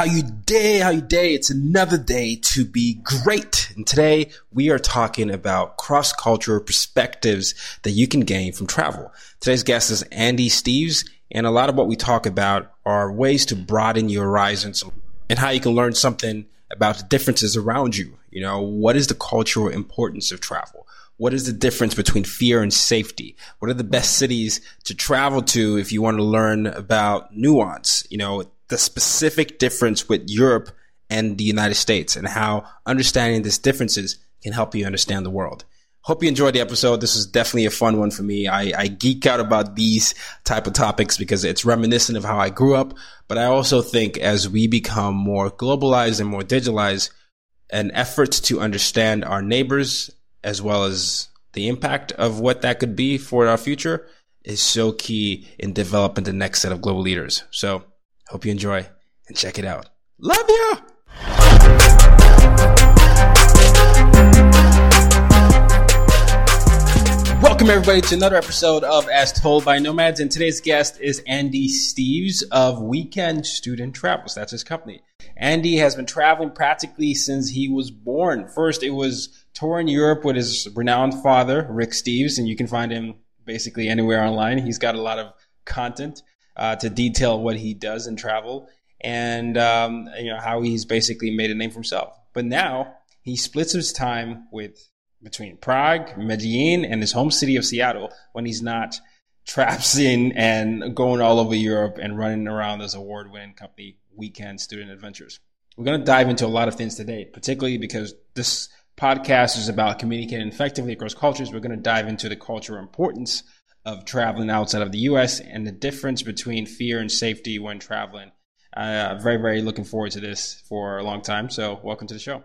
How you day, how you day. It's another day to be great. And today we are talking about cross-cultural perspectives that you can gain from travel. Today's guest is Andy Steves. And a lot of what we talk about are ways to broaden your horizons and how you can learn something about the differences around you. You know, what is the cultural importance of travel? What is the difference between fear and safety? What are the best cities to travel to if you want to learn about nuance? You know, the specific difference with Europe and the United States and how understanding these differences can help you understand the world. Hope you enjoyed the episode. This is definitely a fun one for me. I, I geek out about these type of topics because it's reminiscent of how I grew up. But I also think as we become more globalized and more digitalized, an effort to understand our neighbors as well as the impact of what that could be for our future is so key in developing the next set of global leaders. So hope you enjoy and check it out. Love you. Welcome everybody to another episode of As Told by Nomads, and today's guest is Andy Steves of Weekend Student Travels. That's his company. Andy has been traveling practically since he was born. First, it was touring Europe with his renowned father, Rick Steves, and you can find him basically anywhere online. He's got a lot of content uh, to detail what he does in travel and um, you know how he's basically made a name for himself. But now he splits his time with between Prague, Medellin, and his home city of Seattle when he's not traipsing and going all over Europe and running around this award-winning company, Weekend Student Adventures. We're going to dive into a lot of things today, particularly because this podcast is about communicating effectively across cultures. We're going to dive into the cultural importance of traveling outside of the U.S. and the difference between fear and safety when traveling. Uh, very, very looking forward to this for a long time. So, welcome to the show.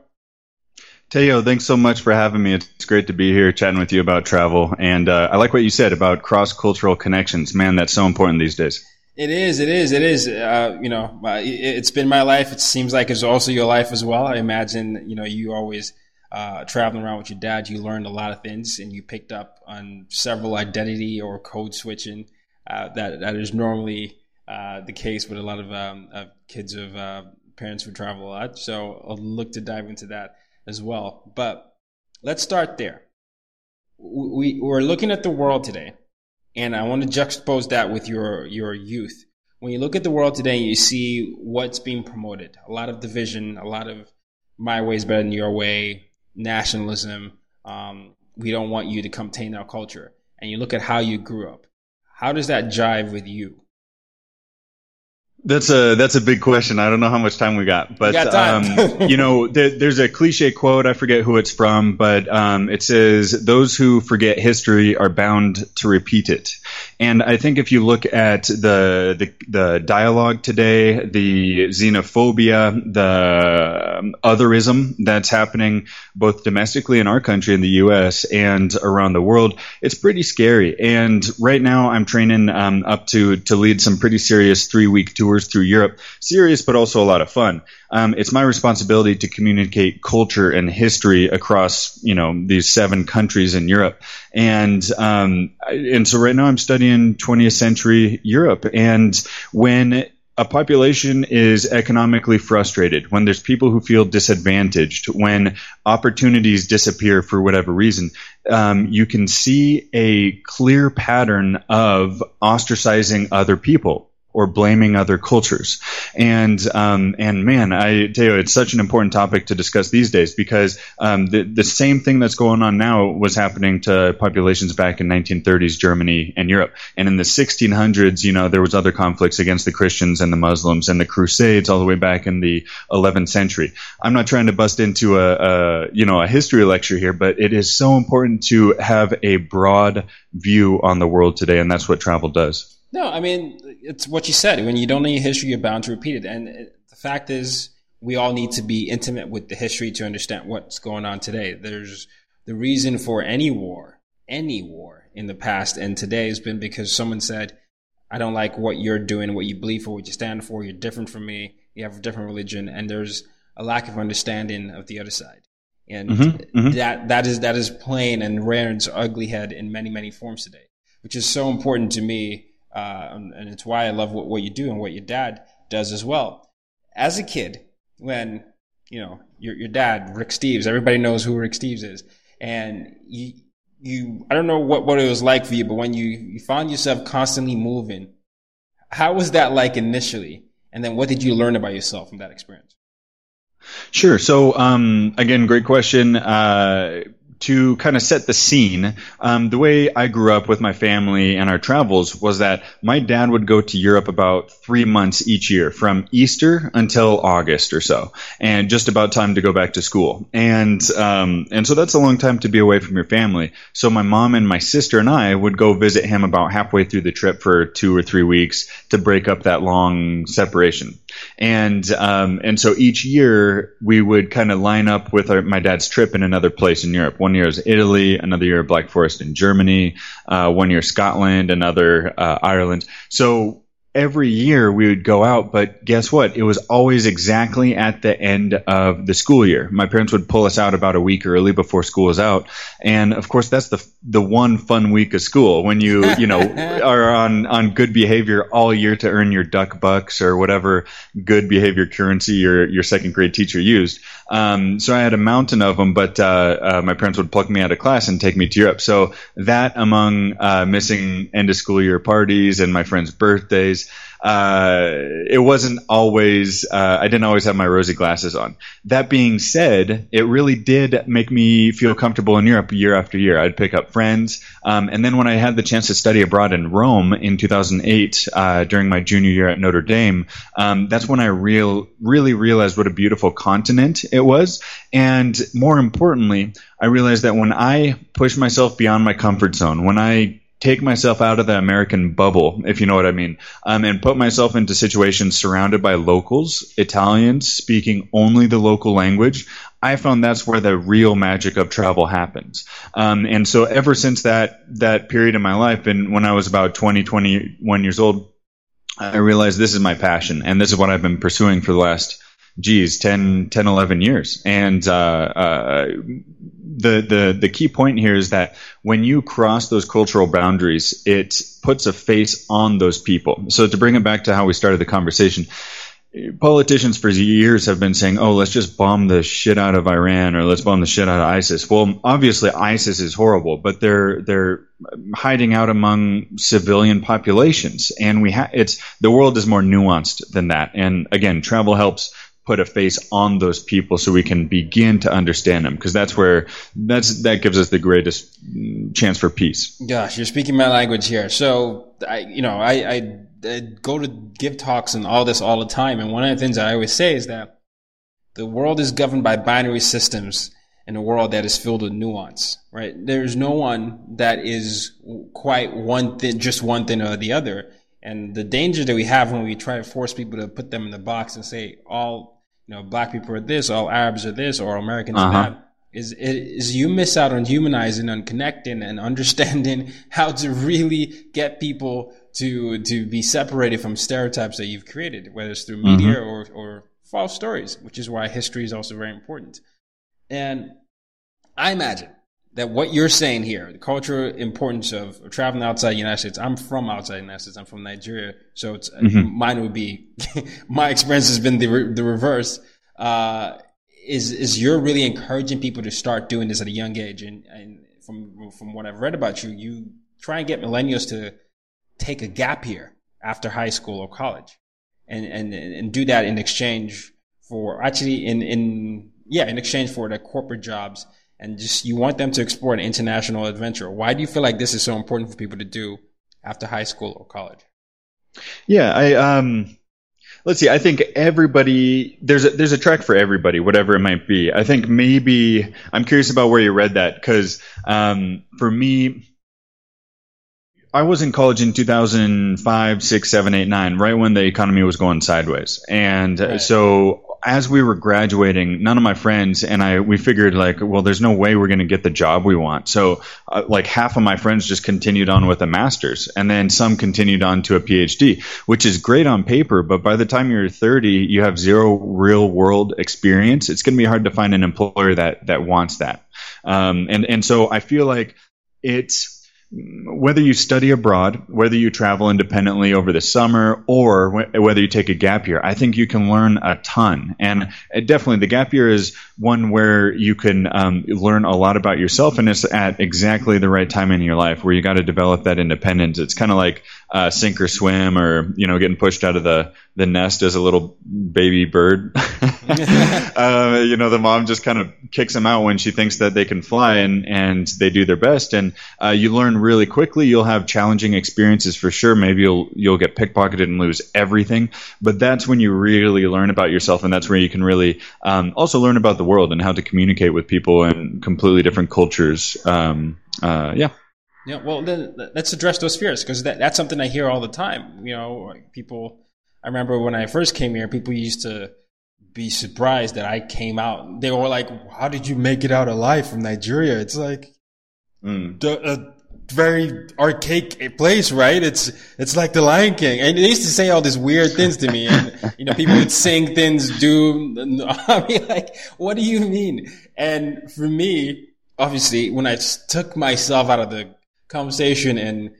Teo, thanks so much for having me. It's great to be here chatting with you about travel. And uh, I like what you said about cross cultural connections. Man, that's so important these days. It is. It is. It is. Uh, you know, uh, it's been my life. It seems like it's also your life as well. I imagine, you know, you always uh, traveling around with your dad, you learned a lot of things and you picked up on several identity or code switching uh, that, that is normally uh, the case with a lot of, um, of kids of uh, parents who travel a lot. So I'll look to dive into that as well. But let's start there. We, we're looking at the world today, and I want to juxtapose that with your, your youth. When you look at the world today, you see what's being promoted. A lot of division, a lot of my way is better than your way, nationalism. Um, we don't want you to come taint our culture. And you look at how you grew up. How does that jive with you? That's a that's a big question. I don't know how much time we got, but got um, you know, there, there's a cliche quote. I forget who it's from, but um, it says, "Those who forget history are bound to repeat it." And I think if you look at the the, the dialogue today, the xenophobia, the um, otherism that's happening both domestically in our country, in the U.S. and around the world, it's pretty scary. And right now, I'm training um, up to to lead some pretty serious three week tours through Europe. Serious, but also a lot of fun. Um, it's my responsibility to communicate culture and history across, you know, these seven countries in Europe. And, um, and so right now I'm studying 20th century Europe. And when a population is economically frustrated, when there's people who feel disadvantaged, when opportunities disappear for whatever reason, um, you can see a clear pattern of ostracizing other people or blaming other cultures. And um, and man, I tell you, it's such an important topic to discuss these days because um, the the same thing that's going on now was happening to populations back in 1930s Germany and Europe. And in the 1600s, you know, there was other conflicts against the Christians and the Muslims and the Crusades all the way back in the 11th century. I'm not trying to bust into a, a you know a history lecture here, but it is so important to have a broad view on the world today, and that's what travel does. No, I mean, it's what you said. When you don't know your history, you're bound to repeat it. And it, the fact is, we all need to be intimate with the history to understand what's going on today. There's the reason for any war, any war in the past and today has been because someone said, I don't like what you're doing, what you believe for, what you stand for. You're different from me. You have a different religion. And there's a lack of understanding of the other side. And mm-hmm, mm-hmm. that, that is, that is plain and rearing its ugly head in many, many forms today, which is so important to me uh, and it's why I love what, what you do and what your dad does as well. As a kid, when you know your your dad, Rick Steves, everybody knows who Rick Steves is, and you you I don't know what what it was like for you, but when you you found yourself constantly moving, how was that like initially? And then what did you learn about yourself from that experience? Sure. So, um, again, great question. Uh, to kind of set the scene, um, the way I grew up with my family and our travels was that my dad would go to Europe about three months each year, from Easter until August or so, and just about time to go back to school. And um, and so that's a long time to be away from your family. So my mom and my sister and I would go visit him about halfway through the trip for two or three weeks to break up that long separation. And um, and so each year we would kind of line up with our, my dad's trip in another place in Europe. One year was Italy, another year Black Forest in Germany, uh, one year Scotland, another uh, Ireland. So every year we would go out, but guess what? It was always exactly at the end of the school year. My parents would pull us out about a week early before school was out, and of course that's the the one fun week of school when you you know are on on good behavior all year to earn your duck bucks or whatever good behavior currency your your second grade teacher used. Um, so I had a mountain of them, but uh, uh, my parents would pluck me out of class and take me to Europe. So that among uh, missing end of school year parties and my friends' birthdays uh, it wasn't always, uh, I didn't always have my rosy glasses on. That being said, it really did make me feel comfortable in Europe year after year. I'd pick up friends. Um, and then when I had the chance to study abroad in Rome in 2008, uh, during my junior year at Notre Dame, um, that's when I real, really realized what a beautiful continent it was. And more importantly, I realized that when I push myself beyond my comfort zone, when I take myself out of the American bubble, if you know what I mean, um, and put myself into situations surrounded by locals, Italians speaking only the local language, I found that's where the real magic of travel happens. Um, and so ever since that that period in my life, and when I was about 20, 21 years old, I realized this is my passion, and this is what I've been pursuing for the last geez, 10, 10 11 years. And uh, uh, the, the, the key point here is that when you cross those cultural boundaries, it puts a face on those people. So to bring it back to how we started the conversation, politicians for years have been saying, "Oh, let's just bomb the shit out of Iran or let's bomb the shit out of ISIS." Well, obviously ISIS is horrible, but they're they're hiding out among civilian populations, and we ha- it's the world is more nuanced than that. And again, travel helps put a face on those people so we can begin to understand them because that's where that's that gives us the greatest mm, chance for peace. Gosh you're speaking my language here. So i you know I, I, I go to give talks and all this all the time and one of the things i always say is that the world is governed by binary systems in a world that is filled with nuance right? There's no one that is quite one thing just one thing or the other. And the danger that we have when we try to force people to put them in the box and say all you know, black people are this, all Arabs are this, or Americans uh-huh. are that. Is, is you miss out on humanizing and connecting and understanding how to really get people to to be separated from stereotypes that you've created, whether it's through media mm-hmm. or, or false stories, which is why history is also very important. And I imagine that what you're saying here, the cultural importance of, of, traveling outside the United States. I'm from outside the United States. I'm from Nigeria, so it's mm-hmm. mine would be my experience has been the re- the reverse. Uh, is is you're really encouraging people to start doing this at a young age, and, and from from what I've read about you, you try and get millennials to take a gap here after high school or college, and and and do that in exchange for actually in in yeah in exchange for the corporate jobs, and just you want them to explore an international adventure. Why do you feel like this is so important for people to do after high school or college? Yeah, I um let's see. I think everybody there's a there's a track for everybody, whatever it might be. I think maybe I'm curious about where you read that because um, for me, I was in college in 2005, 6, 7, 8, 9, right when the economy was going sideways, and right. so as we were graduating, none of my friends and I we figured like, well, there's no way we're going to get the job we want. So, uh, like half of my friends just continued on with a master's, and then some continued on to a PhD, which is great on paper. But by the time you're 30, you have zero real world experience. It's going to be hard to find an employer that that wants that. Um, and and so I feel like it's whether you study abroad, whether you travel independently over the summer, or wh- whether you take a gap year, I think you can learn a ton. And uh, definitely, the gap year is one where you can um, learn a lot about yourself, and it's at exactly the right time in your life where you got to develop that independence. It's kind of like uh, sink or swim, or you know, getting pushed out of the the nest as a little baby bird. uh, you know, the mom just kind of kicks them out when she thinks that they can fly, and and they do their best, and uh, you learn really quickly. You'll have challenging experiences for sure. Maybe you'll you'll get pickpocketed and lose everything, but that's when you really learn about yourself, and that's where you can really um, also learn about the world and how to communicate with people in completely different cultures. Um, uh, yeah. Yeah, well, then let's address those fears because that, that's something I hear all the time. You know, people. I remember when I first came here, people used to be surprised that I came out. They were like, "How did you make it out alive from Nigeria?" It's like mm. the, a very archaic place, right? It's it's like the Lion King, and they used to say all these weird things to me, and you know, people would sing things, do. I mean, like, what do you mean? And for me, obviously, when I took myself out of the conversation and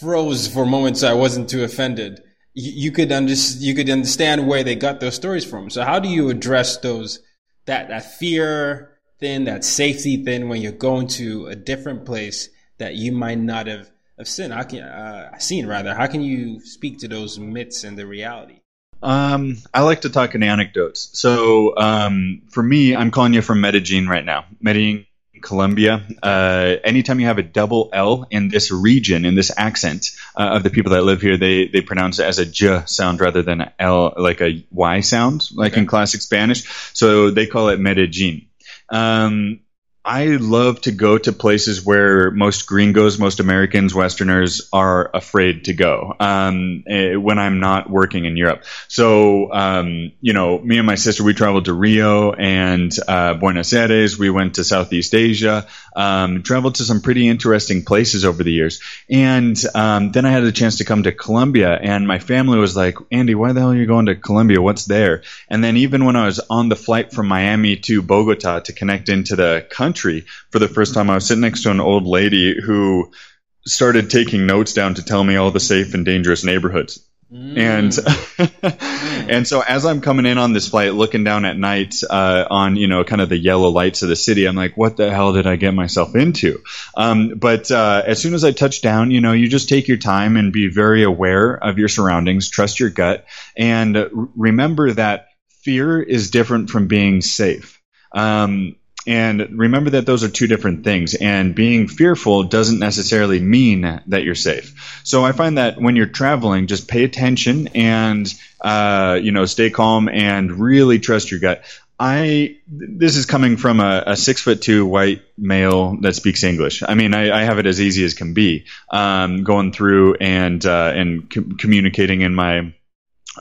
froze for moments, I wasn't too offended. You, could under, you could understand where they got those stories from. So how do you address those that that fear thing, that safety thing when you're going to a different place that you might not have have seen? How can uh, seen rather? How can you speak to those myths and the reality? Um, I like to talk in anecdotes. So um, for me, I'm calling you from Medellin right now. Medellin Colombia. Uh, anytime you have a double L in this region, in this accent uh, of the people that live here, they they pronounce it as a J sound rather than a L, like a Y sound, like okay. in classic Spanish. So they call it Medellin. Um, I love to go to places where most gringos, most Americans, Westerners are afraid to go um, eh, when I'm not working in Europe. So, um, you know, me and my sister, we traveled to Rio and uh, Buenos Aires. We went to Southeast Asia, um, traveled to some pretty interesting places over the years. And um, then I had a chance to come to Colombia, and my family was like, Andy, why the hell are you going to Colombia? What's there? And then even when I was on the flight from Miami to Bogota to connect into the country, country for the first time. I was sitting next to an old lady who started taking notes down to tell me all the safe and dangerous neighborhoods. Mm. And and so as I'm coming in on this flight, looking down at night uh, on you know kind of the yellow lights of the city, I'm like, what the hell did I get myself into? Um, but uh, as soon as I touch down, you know, you just take your time and be very aware of your surroundings, trust your gut, and remember that fear is different from being safe. Um, and remember that those are two different things. And being fearful doesn't necessarily mean that you're safe. So I find that when you're traveling, just pay attention and, uh, you know, stay calm and really trust your gut. I this is coming from a, a, six foot two white male that speaks English. I mean, I, I have it as easy as can be, um, going through and uh, and com- communicating in my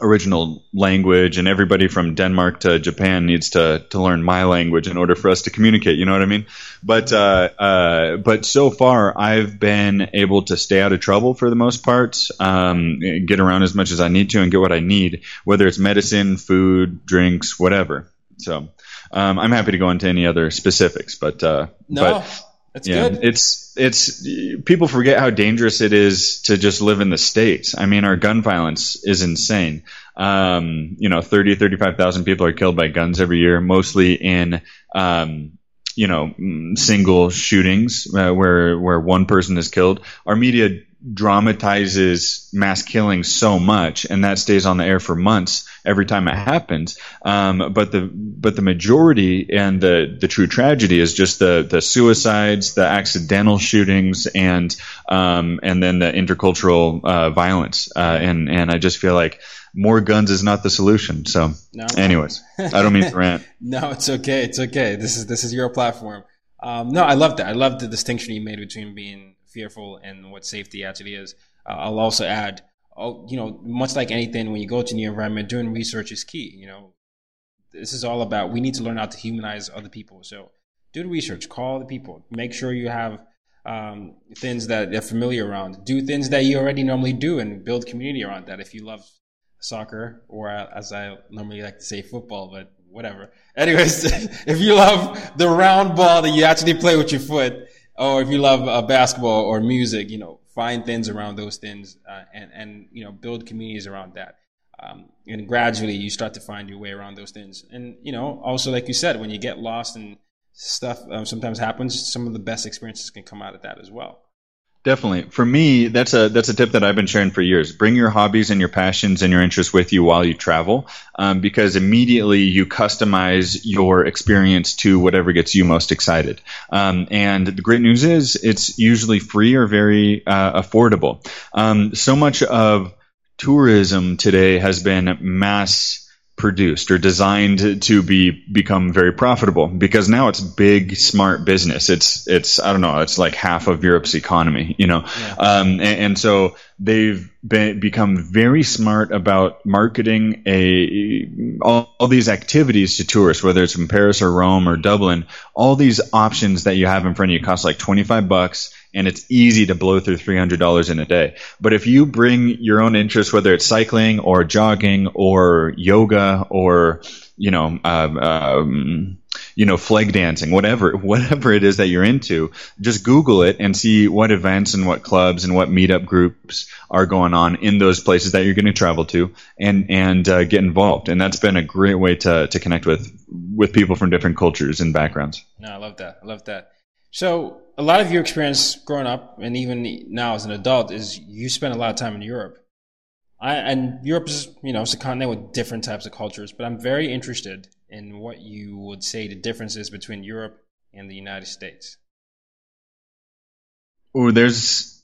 original language and everybody from Denmark to Japan needs to to learn my language in order for us to communicate you know what I mean but uh, uh, but so far I've been able to stay out of trouble for the most part um, get around as much as I need to and get what I need whether it's medicine food drinks whatever so um, I'm happy to go into any other specifics but uh, no but that's yeah, good. It's it's people forget how dangerous it is to just live in the states. I mean, our gun violence is insane. Um, you know, 30, 35,000 people are killed by guns every year, mostly in um, you know single shootings uh, where where one person is killed. Our media dramatizes mass killing so much, and that stays on the air for months every time it happens. Um, but the but the majority and the the true tragedy is just the the suicides, the accidental shootings, and um, and then the intercultural uh, violence. Uh, and and I just feel like more guns is not the solution. So, No. anyways, I don't mean to rant. No, it's okay. It's okay. This is this is your platform. Um, no, I love that. I love the distinction you made between being fearful and what safety actually is. Uh, I'll also add, oh, you know, much like anything, when you go to new environment, doing research is key. You know, this is all about we need to learn how to humanize other people. So do the research, call the people, make sure you have um, things that they're familiar around. Do things that you already normally do and build community around that. If you love soccer, or as I normally like to say, football, but whatever. Anyways, if you love the round ball that you actually play with your foot, or if you love uh, basketball or music, you know, find things around those things uh, and and you know build communities around that. Um, and gradually you start to find your way around those things. And you know, also like you said, when you get lost and stuff um, sometimes happens, some of the best experiences can come out of that as well. Definitely. For me, that's a that's a tip that I've been sharing for years. Bring your hobbies and your passions and your interests with you while you travel, um, because immediately you customize your experience to whatever gets you most excited. Um, and the great news is, it's usually free or very uh, affordable. Um, so much of tourism today has been mass produced or designed to be become very profitable. Because now it's big smart business. It's it's i don't know it's like half of europe's economy you know? Um, and, and so they've been, become very smart about marketing a all, all these activities to tourists whether it's from paris or rome or dublin. All these options that you have in front of you cost like 25 bucks and it's easy to blow through $300 in a day. But if you bring your own interest, whether it's cycling or jogging or yoga or, you know, um, um, you know, flag dancing, whatever, whatever it is that you're into, just Google it and see what events and what clubs and what meetup groups are going on in those places that you're going to travel to and, and uh, get involved. And that's been a great way to, to connect with, with people from different cultures and backgrounds. No, I love that. I love that. So a lot of your experience growing up and even now as an adult is you spent a lot of time in Europe. I, and Europe is, you know, it's a continent with different types of cultures, but I'm very interested in what you would say the differences between Europe and the United States. Oh, there's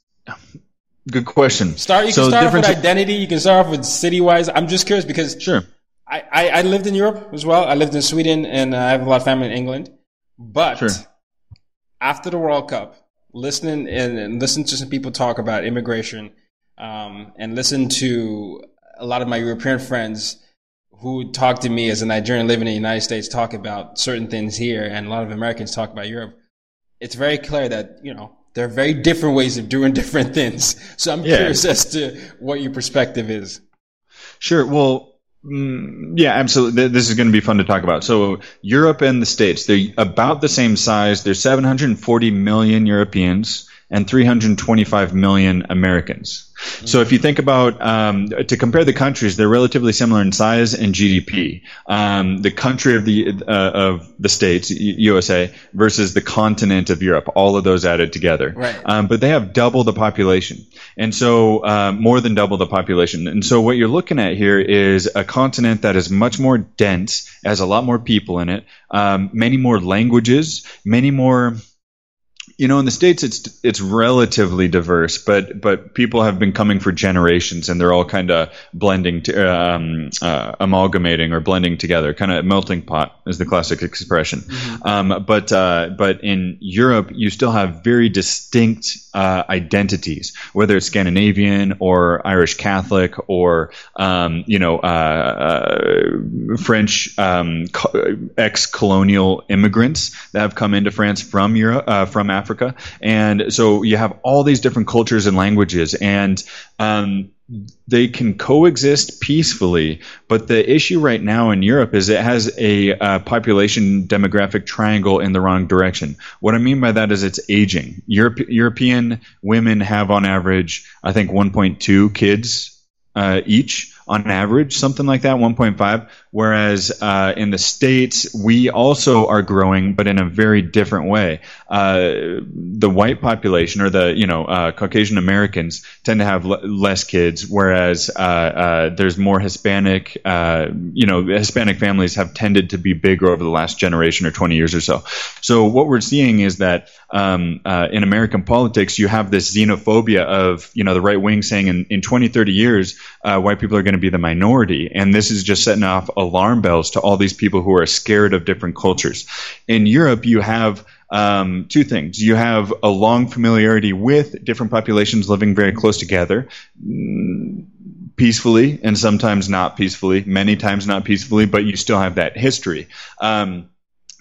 good question. Start. You So can start off with identity. You can start off with city wise. I'm just curious because Sure. I, I, I lived in Europe as well. I lived in Sweden and I have a lot of family in England. But Sure. After the World Cup, listening and, and listen to some people talk about immigration, um, and listen to a lot of my European friends who talk to me as a Nigerian living in the United States talk about certain things here, and a lot of Americans talk about Europe. It's very clear that you know there are very different ways of doing different things. So I'm Yeah. curious as to what your perspective is. Sure. Well, Mm, yeah, absolutely. This is going to be fun to talk about. So, Europe and the States, they're about the same size. There's 740 million Europeans and 325 million Americans. So, if you think about um, to compare the countries, they're relatively similar in size and GDP. Um, the country of the uh, of the states, USA, versus the continent of Europe, all of those added together. Right. Um, but they have double the population, and so uh, more than double the population. And so what you're looking at here is a continent that is much more dense, has a lot more people in it, um, many more languages, many more. You know, in the states, it's it's relatively diverse, but but people have been coming for generations, and they're all kind of blending, to, um, uh, amalgamating or blending together, kind of melting pot is the classic expression. Um, but uh, but in Europe, you still have very distinct uh, identities, whether it's Scandinavian or Irish Catholic or um, you know uh, uh, French um, co- ex-colonial immigrants that have come into France from Europe, uh, from Africa, and so you have all these different cultures and languages, and um, they can coexist peacefully. But the issue right now in Europe is it has a uh, population demographic triangle in the wrong direction. What I mean by that is it's aging. Europe, European women have on average, I think, 1.2 kids uh, each. on average, something like that, 1.5. Whereas uh, in the states, we also are growing, but in a very different way. Uh, the white population, or the you know uh, Caucasian Americans, tend to have l- less kids, whereas uh, uh, there's more Hispanic. Uh, you know, Hispanic families have tended to be bigger over the last generation or 20 years or so. So what we're seeing is that um, in American politics, you have this xenophobia of you know the right wing saying in, in 20, 30 years, white people are going to be the minority, and this is just setting off alarm bells to all these people who are scared of different cultures. In Europe, you have um, two things. You have a long familiarity with different populations living very close together. Mm, peacefully and sometimes not peacefully, many times not peacefully, but you still have that history. Um,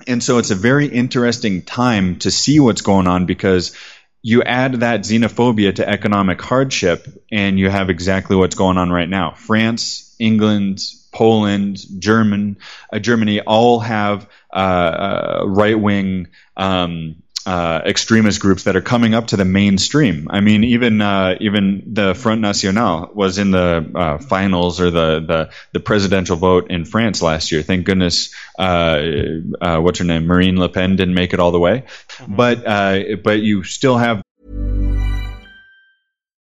and so it's a very interesting time to see what's going on because you add that xenophobia to economic hardship and you have exactly what's going on right now. France, England, Poland, German, uh, Germany all have uh, uh, right wing um, uh, extremist groups that are coming up to the mainstream. I mean, even uh, even the Front National was in the uh, finals or the, the, the presidential vote in France last year. Thank goodness, what's her name, Marine Le Pen didn't make it all the way. Mm-hmm. But but you still have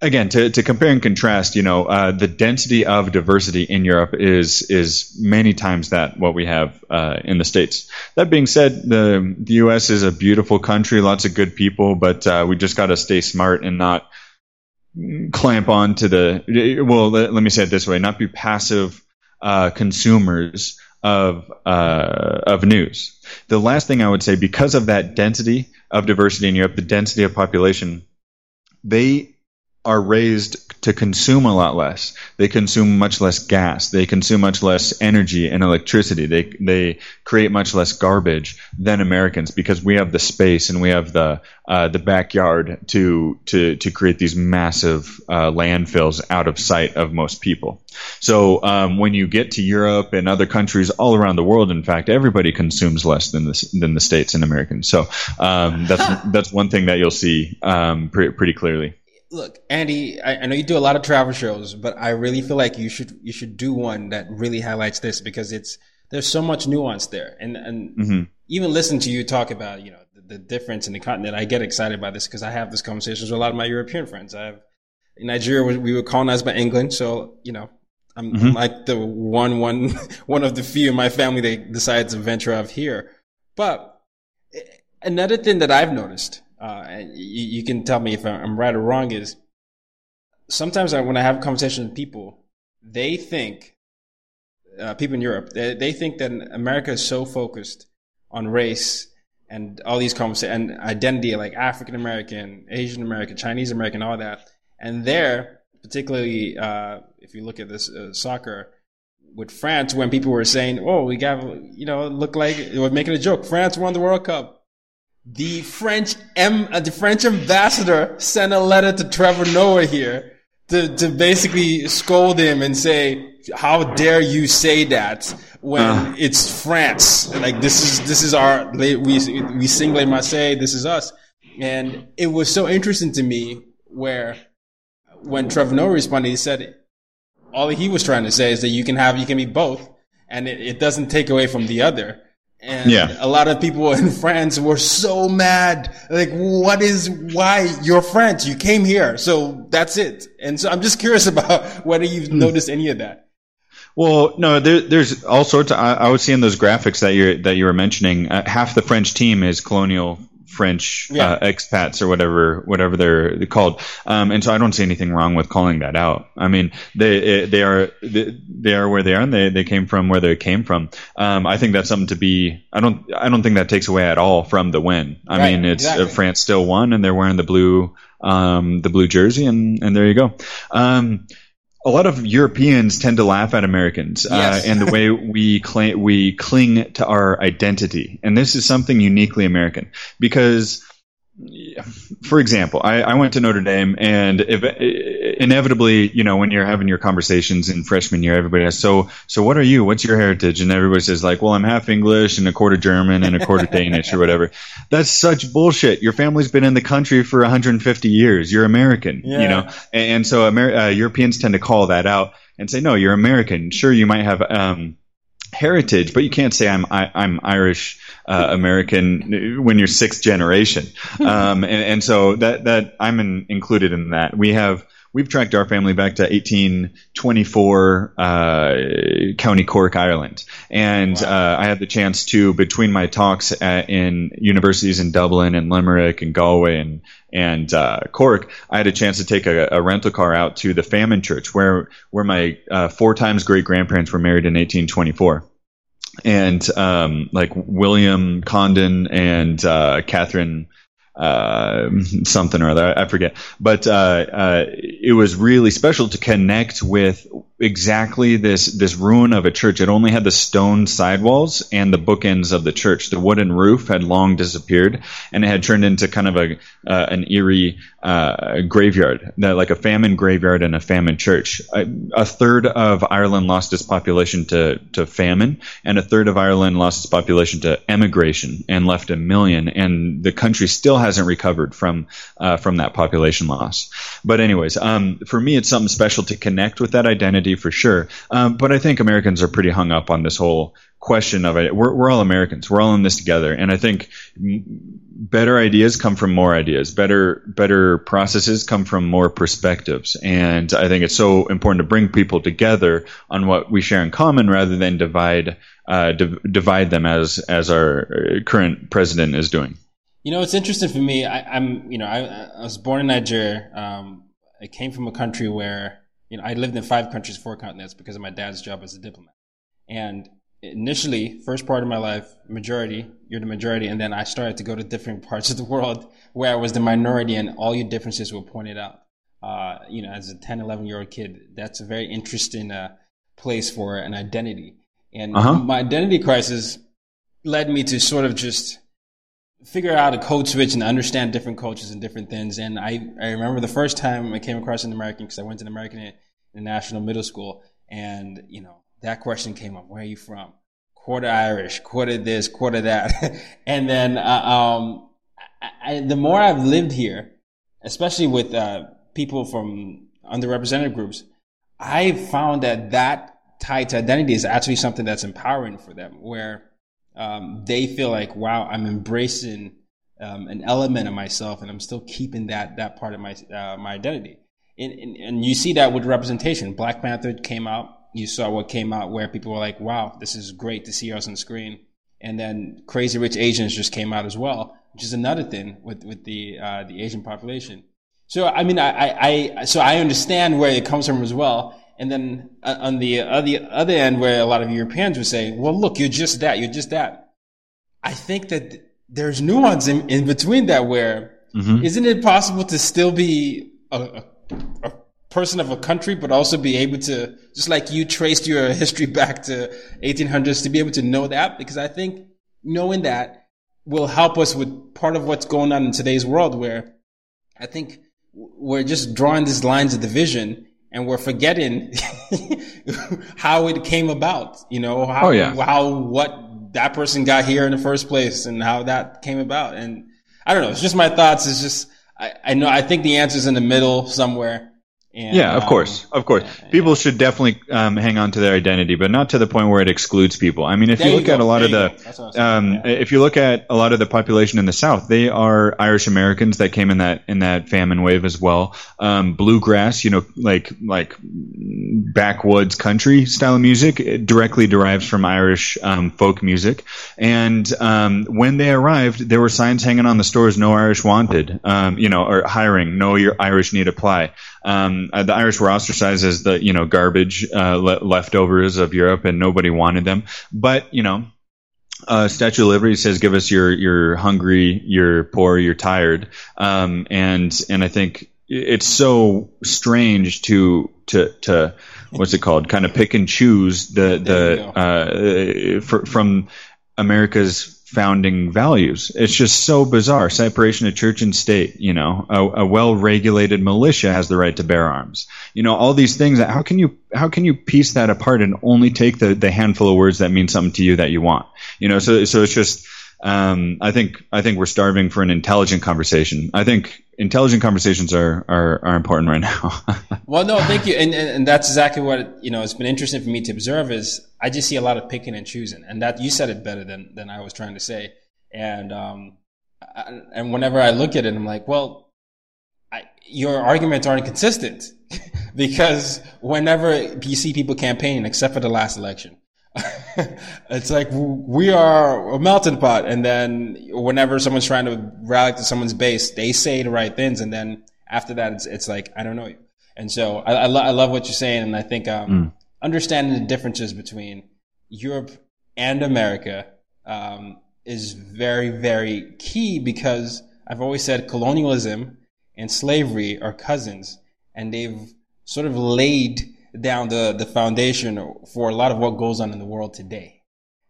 again to, to compare and contrast you know uh, the density of diversity in europe is is many times that what we have uh, in the states. That being said the the us is a beautiful country lots of good people but uh, we just got to stay smart and not clamp on to the well let, let me say it this way not be passive uh, consumers of uh, of news. The last thing i would say because of that density of diversity in europe the density of population they are raised to consume a lot less. They consume much less gas. They consume much less energy and electricity. They they create much less garbage than Americans because we have the space and we have the uh, the backyard to to to create these massive uh, landfills out of sight of most people. So um, when you get to Europe and other countries all around the world, in fact, everybody consumes less than the than the states and Americans. So um, that's that's one thing that you'll see um, pre- pretty clearly look, Andy, I, I, know you do a lot of travel shows, but I really feel like you should you should do one that really highlights this because it's there's so much nuance there, and and mm-hmm. even listen to you talk about you know the, the, difference in the continent. I get excited by this because I have this conversations with a lot of my European friends. I have in Nigeria we were colonized by England, so you know. I'm mm-hmm. like the one, one, one of the few in my family that decided to venture out here. But eh, another thing that I've noticed uh, and you, you, can tell me if I'm right or wrong, is sometimes I, when I have conversations with people, they think, uh, people in Europe, they, they, think that America is so focused on race and all these conversations and identity, like African American, Asian American, Chinese American, all that. And there, particularly uh, if you look at this uh, soccer, with France, when people were saying, "Oh, we got," you know, look like were making a joke. France won the World Cup the French M, uh, the French ambassador sent a letter to Trevor Noah here to, to basically scold him and say, how dare you say that when uh. it's France? Like this is, this is our, we, we sing Les Marseille, this is us. And it was so interesting to me where when Trevor Noah responded, he said, all he was trying to say is that you can have, you can be both and it, it doesn't take away from the other And Yeah. a lot of people in France were so mad. Like, what is, why you're French? You came here. So that's it. And so I'm just curious about whether you've Hmm. noticed any of that. Well, no, there, there's all sorts. Of, I, I was seeing those graphics that you that you were mentioning. Uh, half the French team is colonial French Yeah. uh, expats or whatever whatever they're, called, um, and so I don't see anything wrong with calling that out. I mean, they they are they, they are where they are, and they, they came from where they came from. Um, I think that's something to be. I don't I don't think that takes away at all from the win. I Right, mean, it's exactly. uh, France still won, and they're wearing the blue um, the blue jersey, and and there you go. A lot of Europeans tend to laugh at Americans Yes. uh, and the way we cling, we cling to our identity, and this is something uniquely American because. For example, I, I went to Notre Dame, and if, inevitably, you know, when you're having your conversations in freshman year, everybody asks, "So, so what are you? What's your heritage?" And everybody says, "Like, well, I'm half English and a quarter German and a quarter Danish or whatever." That's such bullshit. Your family's been in the country for 150 years. You're American, Yeah. you know, and, and so Amer- uh, Europeans tend to call that out and say, "No, you're American. Sure, you might have." Um, heritage, but you can't say I'm I, I'm Irish uh, American when you're sixth generation. Um, and, and so that that I'm in, included in that. We have we've tracked our family back to 1824, uh, County Cork, Ireland, and uh, I had the chance to between my talks at, in universities in Dublin and Limerick and Galway and and uh, Cork, I had a chance to take a, a rental car out to the Famine Church, where where my uh, four times great grandparents were married in 1824 and um, like William Condon and uh, Catherine uh, something or other, I forget. But uh, uh, it was really special to connect with exactly this this ruin of a church. It only had the stone sidewalls and the bookends of the church. The wooden roof had long disappeared, and it had turned into kind of a uh, an eerie uh, graveyard, like a famine graveyard and a famine church. A, a third of Ireland lost its population to to famine, and a third of Ireland lost its population to emigration and left a million. And the country still hasn't recovered from uh, from that population loss. But anyways, um, for me, it's something special to connect with that identity for sure. Um, but I think Americans are pretty hung up on this whole question of it. We're, we're all Americans. We're all in this together. And I think better ideas come from more ideas. Better, better processes come from more perspectives. And I think it's so important to bring people together on what we share in common rather than divide, uh, div- divide them as, as our uh, current president is doing. You know, it's interesting for me. I, I'm, you know, I, I was born in Nigeria. Um, I came from a country where, you know, I lived in five countries, four continents because of my dad's job as a diplomat. And initially, first part of my life, majority, you're the majority. And then I started to go to different parts of the world where I was the minority and all your differences were pointed out. Uh, you know, as a 10, 11 year old kid, that's a very interesting, uh, place for an identity. And Uh-huh. my identity crisis led me to sort of just figure out a code switch and understand different cultures and different things. And I, I remember the first time I came across an American because I went to an American International Middle School, and you know that question came up: Where are you from? Quarter Irish, quarter this, quarter that, and then uh, um, I, I, the more I've lived here, especially with uh, people from underrepresented groups, I found that that tied to identity is actually something that's empowering for them, where um, they feel like, wow, I'm embracing um, an element of myself, and I'm still keeping that that part of my uh, my identity. And, and, and you see that with representation. Black Panther came out. You saw what came out where people were like, wow, this is great to see us on screen. And then Crazy Rich Asians just came out as well, which is another thing with with the uh, the Asian population. So I mean, I, I, I so I understand where it comes from as well. And then uh, on the other other end, where a lot of Europeans would say, "Well, look, you're just that. You're just that." I think that there's nuance in, in between that. Where Mhm. not it possible to still be a, a, a person of a country, but also be able to, just like you traced your history back to 1800s, to be able to know that? Because I think knowing that will help us with part of what's going on in today's world, where I think we're just drawing these lines of division and we're forgetting how it came about, you know, how, Oh, yeah. how, what that person got here in the first place and how that came about. And I don't know. It's just my thoughts. It's just, I, I know, I think the answer's in the middle somewhere. And, yeah, of um, course, of course. People should definitely um, hang on to their identity, but not to the point where it excludes people. I mean, if There you you look at a lot of there you the, go. That's saying, um, if you look at a lot of the population in the South, they are Irish Americans that came in that in that famine wave as well. Um, bluegrass, you know, like like backwoods country style music, it directly derives from Irish um, folk music. And um, when they arrived, there were signs hanging on the stores: "No Irish wanted," um, you know, or hiring, "No your Irish need apply." Um, uh, the Irish were ostracized as the you know garbage uh, le- leftovers of Europe, and nobody wanted them. But you know, uh, Statue of Liberty says, "Give us your you're hungry, you're poor, you're tired," um, and and I think it's so strange to to to what's it called? Kind of pick and choose the the uh, fr- from America's founding values. It's just so bizarre. Separation of church and state. You know, a, a well-regulated militia has the right to bear arms. You know, all these things. How can you how can you piece that apart and only take the the handful of words that mean something to you that you want? You know, so so it's just. Um, I think I think we're starving for an intelligent conversation. I think intelligent conversations are are, are important right now. Well, no, thank you, and, and and that's exactly what you know. It's been interesting for me to observe. Is I just see a lot of picking and choosing, and that you said it better than than I was trying to say. And um, I, and whenever I look at it, I'm like, well, I, your arguments aren't consistent because whenever you see people campaigning, except for the last election, it's like we are a melting pot. And then whenever someone's trying to rally to someone's base, they say the right things, and then after that, it's it's like I don't know you. And so I, I, lo- I love what you're saying, and I think um, understanding the differences between Europe and America um, is very, very key because I've always said colonialism and slavery are cousins, and they've sort of laid down the, the foundation for a lot of what goes on in the world today.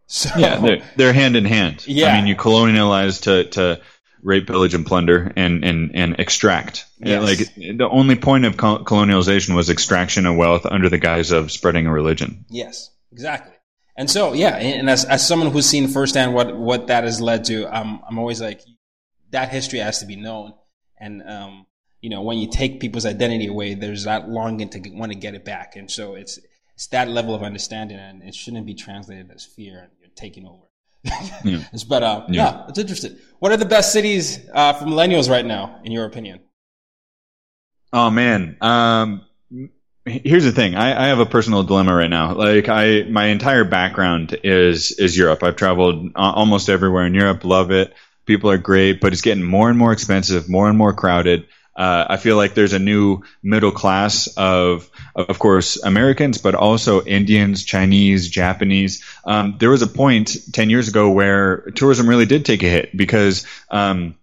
So yeah, they're, they're hand in hand. Yeah. I mean, you colonialize to, to rape, pillage, and plunder, and and and extract. Yes. Like the only point of col- colonialization was extraction of wealth under the guise of spreading a religion. Yes, exactly. And so, yeah, and as, as someone who's seen firsthand what, what that has led to, I'm, I'm always like, that history has to be known. And, um, you know, when you take people's identity away, there's that longing to want to get it back. And so it's, it's that level of understanding and it shouldn't be translated as fear and you're taking over. It's- but, uh, yeah. Yeah. it's interesting. What are the best cities, uh, for millennials right now, in your opinion? Oh man. Um, here's the thing. I, I have a personal dilemma right now. Like I, my entire background is is Europe. I've traveled a- almost everywhere in Europe. Love it. People are great, but it's getting more and more expensive, more and more crowded. Uh, I feel like there's a new middle class of, of course, Americans, but also Indians, Chinese, Japanese. Um, there was a point 10 years ago where tourism really did take a hit because, um,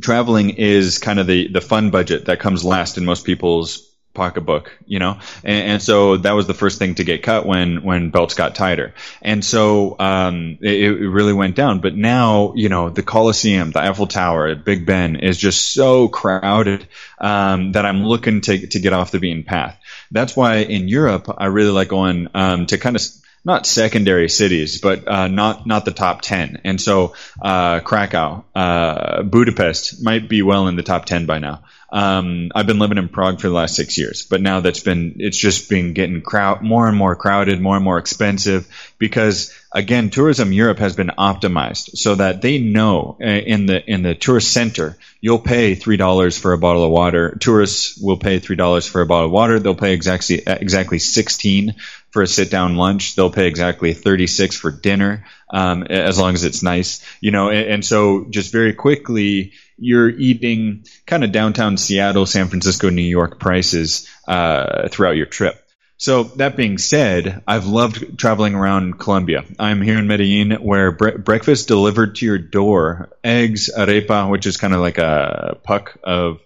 traveling is kind of the the fun budget that comes last in most people's pocketbook, you know, and, and so that was the first thing to get cut when when belts got tighter, and so um, it, it really went down. But now, you know, the Coliseum, the Eiffel Tower, Big Ben is just so crowded um, that I'm looking to to get off the beaten path. That's why in Europe I really like going um, to kind of not secondary cities, but uh, not not the top ten. And so uh, Krakow, uh, Budapest might be well in the top ten by now. Um, I've been living in Prague for the last six years, but now that's been it's just been getting crowd more and more crowded, more and more expensive because again, tourism Europe has been optimized so that they know uh, in the in the tourist center you'll pay three dollars for a bottle of water. Tourists will pay three dollars for a bottle of water. They'll pay exactly exactly sixteen for a sit down lunch. They'll pay exactly 36 for dinner, um, as long as it's nice, you know, and, and so just very quickly, you're eating kind of downtown Seattle, San Francisco, New York prices, uh, throughout your trip. So that being said, I've loved traveling around Colombia. I'm here in Medellin where bre- breakfast delivered to your door, eggs, arepa, which is kind of like a puck of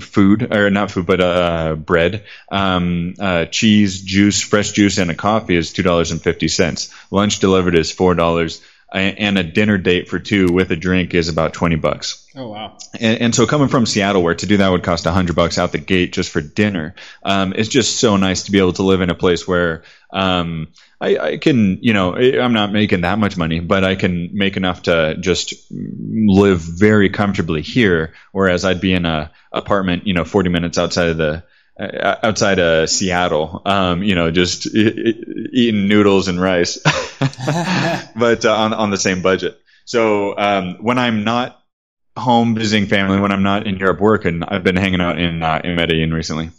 food or not food but uh, bread. Um, uh, cheese juice fresh juice and a coffee is two dollars and fifty cents. Lunch delivered is four dollars and a dinner date for two with a drink is about 20 bucks Oh, wow. and, and so coming from Seattle, where to do that would cost hundred bucks out the gate just for dinner, um, it's just so nice to be able to live in a place where um, I, I can, you know, I'm not making that much money, but I can make enough to just live very comfortably here. Whereas I'd be in a apartment, you know, 40 minutes outside of the outside of Seattle, um, you know, just eating noodles and rice, but uh, on on the same budget. So um, when I'm not home visiting family, when I'm not in Europe working, I've been hanging out in uh, in Medellin recently.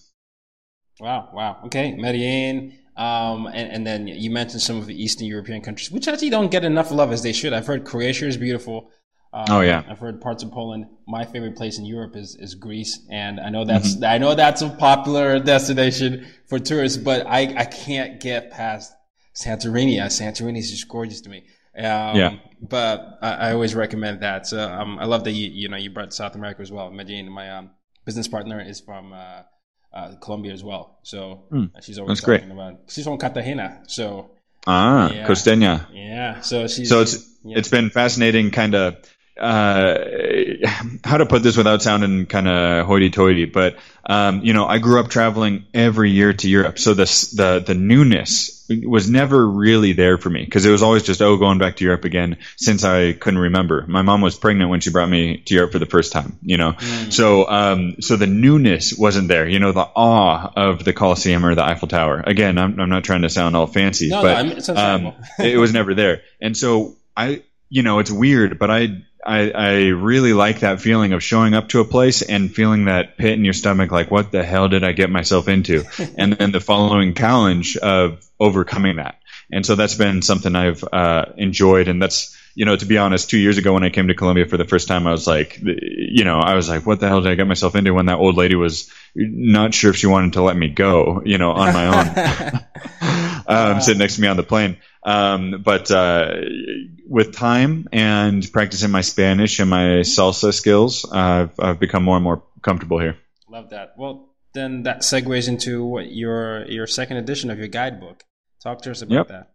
Wow, wow. Okay, Medellin. Um, and, and then you mentioned some of the Eastern European countries, which actually don't get enough love as they should. I've heard Croatia is beautiful. Um, oh yeah, I've heard parts of Poland. My favorite place in Europe is, is Greece, and I know that's mm-hmm. I know that's a popular destination for tourists, but I I can't get past Santorini. Santorini is just gorgeous to me. Um, yeah. But I, I, always recommend that. So um, I love that you you know you brought South America as well. Medellin, my um, business partner is from uh, uh, Colombia as well. So mm, she's always talking great. about. She's from Cartagena, so. Ah, yeah. Costeña. Yeah. So she's. So it's yeah. it's been fascinating, kind of uh, how to put this without sounding kind of hoity-toity, but um, you know, I grew up traveling every year to Europe, so this the the newness was never really there for me because it was always just oh going back to Europe again since I couldn't remember. My mom was pregnant when she brought me to Europe for the first time, you know, mm. so um, so the newness wasn't there. You know, the awe of the Colosseum or the Eiffel Tower. Again, I'm I'm not trying to sound all fancy, no, but no, um, it was never there, and so I you know it's weird, but I I, I really like that feeling of showing up to a place and feeling that pit in your stomach, like, what the hell did I get myself into? and then the following challenge of overcoming that. And so that's been something I've uh, enjoyed. And that's, you know, to be honest, two years ago when I came to Colombia for the first time, I was like, you know, I was like, what the hell did I get myself into when that old lady was not sure if she wanted to let me go, you know, on my own, um, sitting next to me on the plane. Um, but uh, with time and practicing my Spanish and my salsa skills, uh, I've, I've become more and more comfortable here. Love that. Well, then that segues into what your your second edition of your guidebook. Talk to us about yep. that.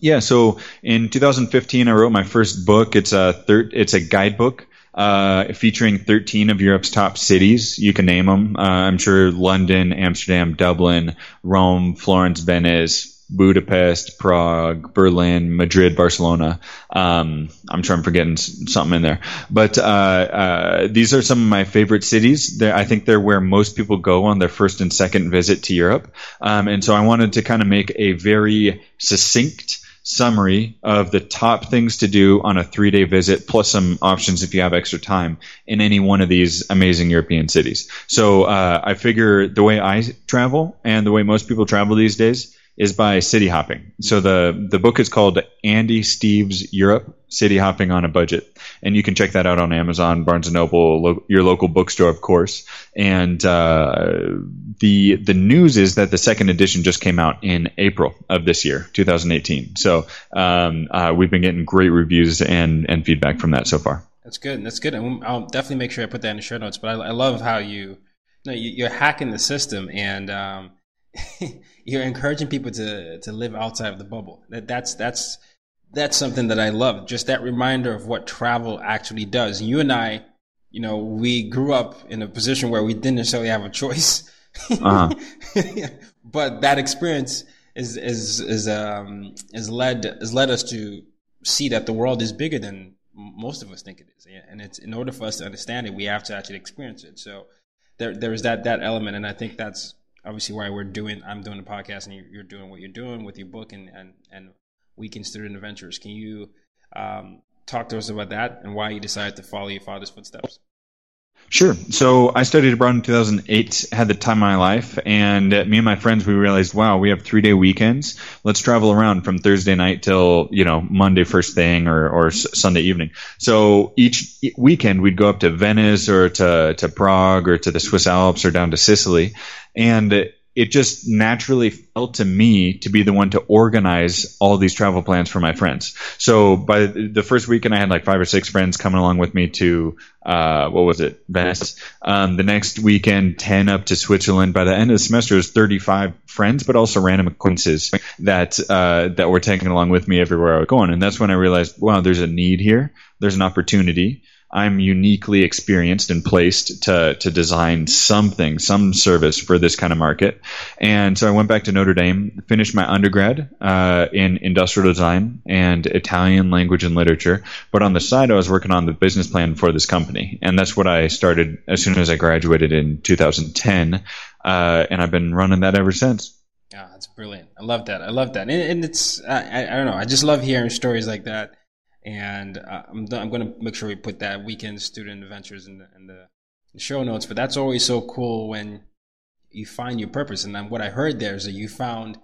Yeah, so in 2015, I wrote my first book. It's a thir- it's a guidebook uh, featuring 13 of Europe's top cities. You can name them. Uh, I'm sure London, Amsterdam, Dublin, Rome, Florence, Venice, Budapest, Prague, Berlin, Madrid, Barcelona. Um, I'm sure I'm forgetting something in there, but uh, uh, these are some of my favorite cities. They're, I think they're where most people go on their first and second visit to Europe, um, and so I wanted to kind of make a very succinct summary of the top things to do on a three day visit, plus some options if you have extra time in any one of these amazing European cities. So uh, I figure the way I travel and the way most people travel these days is by city hopping. So the the book is called Andy Steves Europe: City Hopping on a Budget, and you can check that out on Amazon, Barnes and Noble, lo- your local bookstore, of course. And uh, the the news is that the second edition just came out in April of this year, 2018. So um, uh, we've been getting great reviews and and feedback from that so far. That's good. That's good. And I'll definitely make sure I put that in the show notes. But I, I love how you, you know, you, are hacking the system and. Um, you're encouraging people to to live outside of the bubble. That that's that's that's something that I love. Just that reminder of what travel actually does. You and I, you know, we grew up in a position where we didn't necessarily have a choice, uh-huh. but that experience is is is um is led has led us to see that the world is bigger than most of us think it is, and it's in order for us to understand it, we have to actually experience it. So there there is that that element, and I think that's obviously why we're doing I'm doing the podcast and you're doing what you're doing with your book and and and Weekend Student Adventures. Can you um, talk to us about that and why you decided to follow your father's footsteps? Sure. So I studied abroad in 2008, had the time of my life, and me and my friends, we realized, wow, we have three day weekends. Let's travel around from Thursday night till, you know, Monday first thing or, or Sunday evening. So each weekend we'd go up to Venice or to, to Prague or to the Swiss Alps or down to Sicily. And it just naturally fell to me to be the one to organize all these travel plans for my friends. So by the first weekend, I had like five or six friends coming along with me to uh, what was it, Venice. Um, the next weekend, ten up to Switzerland. By the end of the semester, it was thirty-five friends, but also random acquaintances that uh, that were taking along with me everywhere I was going. And that's when I realized, wow, there's a need here. There's an opportunity. I'm uniquely experienced and placed to to design something, some service for this kind of market. And so I went back to Notre Dame, finished my undergrad uh, in industrial design and Italian language and literature. But on the side, I was working on the business plan for this company, and that's what I started as soon as I graduated in 2010. uh, and I've been running that ever since. Yeah, that's brilliant. I love that. I love that. And, and it's I, I don't know. I just love hearing stories like that. And uh, I'm I'm going to make sure we put that weekend student adventures in the, in the show notes. But that's always so cool when you find your purpose. And then what I heard there is that you found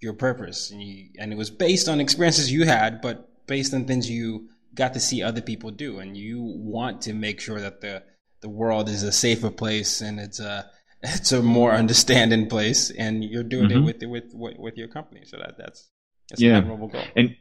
your purpose, and you and it was based on experiences you had, but based on things you got to see other people do, and you want to make sure that the the world is a safer place and it's a it's a more understanding place, and you're doing mm-hmm. it with, with with your company. So that that's that's yeah. an admirable goal. And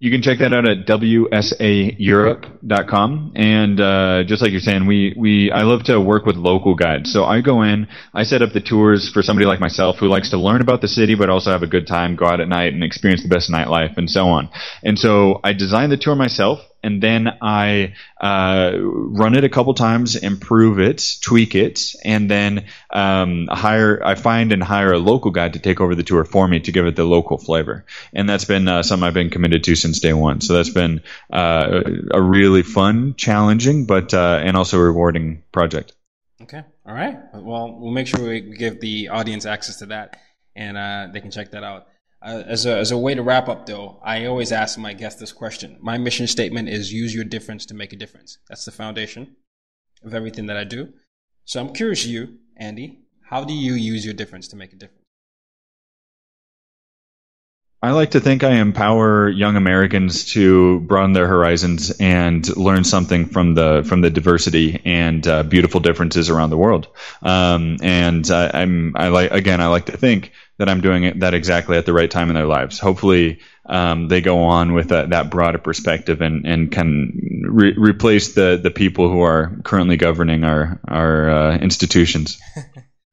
you can check that out at wsaeurope.com. And uh, just like you're saying, we, we I love to work with local guides. So I go in, I set up the tours for somebody like myself who likes to learn about the city, but also have a good time, go out at night and experience the best nightlife and so on. And so I design the tour myself and then I uh, run it a couple times, improve it, tweak it, and then um, hire. I find and hire a local guy to take over the tour for me to give it the local flavor, and that's been uh, something I've been committed to since day one. So that's been uh, a really fun, challenging, but uh, and also rewarding project. Okay, all right. Well, we'll make sure we give the audience access to that, and uh, they can check that out. Uh, as, a, as a way to wrap up, though, I always ask my guests this question. My mission statement is use your difference to make a difference. That's the foundation of everything that I do. So I'm curious, you, Andy, how do you use your difference to make a difference? I like to think I empower young Americans to broaden their horizons and learn something from the from the diversity and uh, beautiful differences around the world. Um, and uh, I'm I like again I like to think that I'm doing it, that exactly at the right time in their lives. Hopefully, um, they go on with that, that broader perspective and, and can re- replace the, the people who are currently governing our our uh, institutions.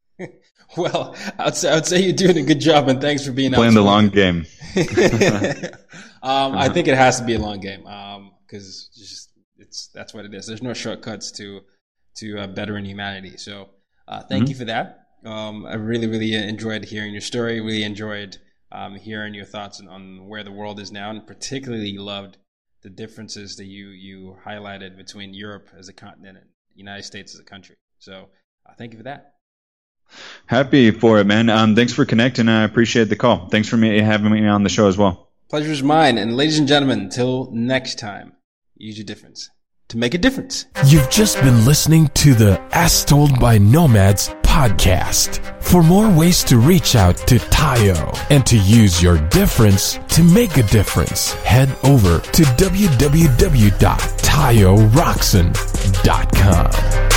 well, I'd say, I'd say you're doing a good job, and thanks for being playing the long game. um, I think it has to be a long game because um, just it's that's what it is. There's no shortcuts to to uh, bettering humanity. So, uh, thank mm-hmm. you for that. Um, I really, really enjoyed hearing your story. Really enjoyed um, hearing your thoughts on, on, where the world is now, and particularly loved the differences that you you highlighted between Europe as a continent and the United States as a country. So, uh, thank you for that. Happy for it, man. Um, thanks for connecting. I appreciate the call. Thanks for me having me on the show as well. Pleasure is mine. And ladies and gentlemen, until next time, use your difference to make a difference. You've just been listening to the As Told by Nomads podcast. For more ways to reach out to Tayo and to use your difference to make a difference, head over to www.tayorockson.com.